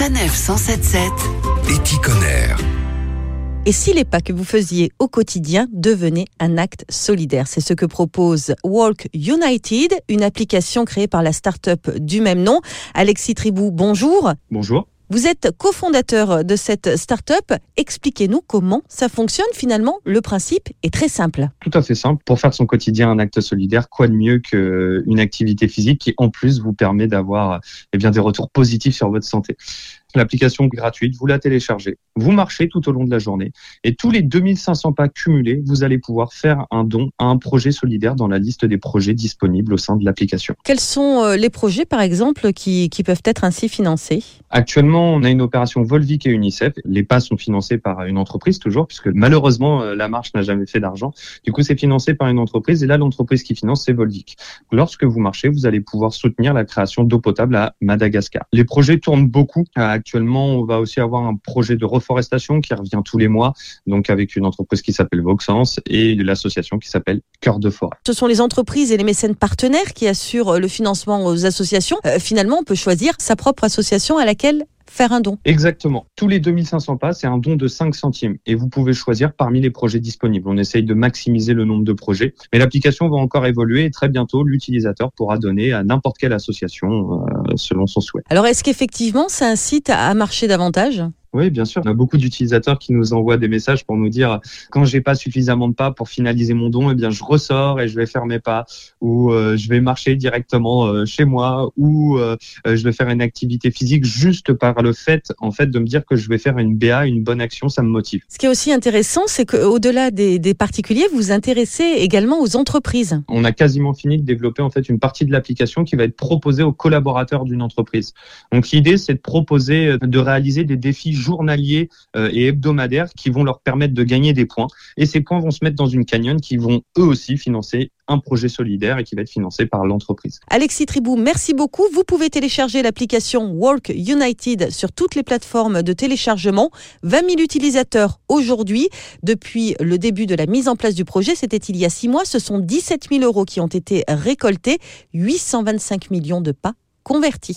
Sanef 177 Éticonner. Et si les pas que vous faisiez au quotidien devenaient un acte solidaire? C'est ce que propose Walk United, une application créée par la start-up du même nom. Alexis Tribou, bonjour. Bonjour. Vous êtes cofondateur de cette start-up. Expliquez-nous comment ça fonctionne finalement. Le principe est très simple. Tout à fait simple. Pour faire son quotidien un acte solidaire, quoi de mieux qu'une activité physique qui en plus vous permet d'avoir eh des retours positifs sur votre santé? L'application gratuite, vous la téléchargez, vous marchez tout au long de la journée et tous les 2500 pas cumulés, vous allez pouvoir faire un don à un projet solidaire dans la liste des projets disponibles au sein de l'application. Quels sont euh, les projets par exemple qui, qui peuvent être ainsi financés? Actuellement, on a une opération Volvic et UNICEF. Les pas sont financés par une entreprise toujours puisque malheureusement euh, la marche n'a jamais fait d'argent. Du coup, c'est financé par une entreprise et là l'entreprise qui finance c'est Volvic. Lorsque vous marchez, vous allez pouvoir soutenir la création d'eau potable à Madagascar. Les projets tournent beaucoup à Actuellement, on va aussi avoir un projet de reforestation qui revient tous les mois, donc avec une entreprise qui s'appelle Voxence et l'association qui s'appelle Cœur de Forêt. Ce sont les entreprises et les mécènes partenaires qui assurent le financement aux associations. Euh, finalement, on peut choisir sa propre association à laquelle faire un don. Exactement. Tous les 2500 pas, c'est un don de 5 centimes. Et vous pouvez choisir parmi les projets disponibles. On essaye de maximiser le nombre de projets. Mais l'application va encore évoluer et très bientôt, l'utilisateur pourra donner à n'importe quelle association euh, selon son souhait. Alors, est-ce qu'effectivement, ça incite à marcher davantage? Oui, bien sûr. On a beaucoup d'utilisateurs qui nous envoient des messages pour nous dire quand j'ai pas suffisamment de pas pour finaliser mon don, eh bien je ressors et je vais faire mes pas ou euh, je vais marcher directement euh, chez moi ou euh, je vais faire une activité physique juste par le fait en fait de me dire que je vais faire une BA, une bonne action, ça me motive. Ce qui est aussi intéressant, c'est qu'au-delà des, des particuliers, vous vous intéressez également aux entreprises. On a quasiment fini de développer en fait une partie de l'application qui va être proposée aux collaborateurs d'une entreprise. Donc l'idée c'est de proposer de réaliser des défis journaliers euh, et hebdomadaires qui vont leur permettre de gagner des points. Et ces points vont se mettre dans une canyon qui vont eux aussi financer un projet solidaire et qui va être financé par l'entreprise. Alexis Tribou, merci beaucoup. Vous pouvez télécharger l'application Work United sur toutes les plateformes de téléchargement. 20 000 utilisateurs aujourd'hui. Depuis le début de la mise en place du projet, c'était il y a six mois, ce sont 17 000 euros qui ont été récoltés, 825 millions de pas convertis.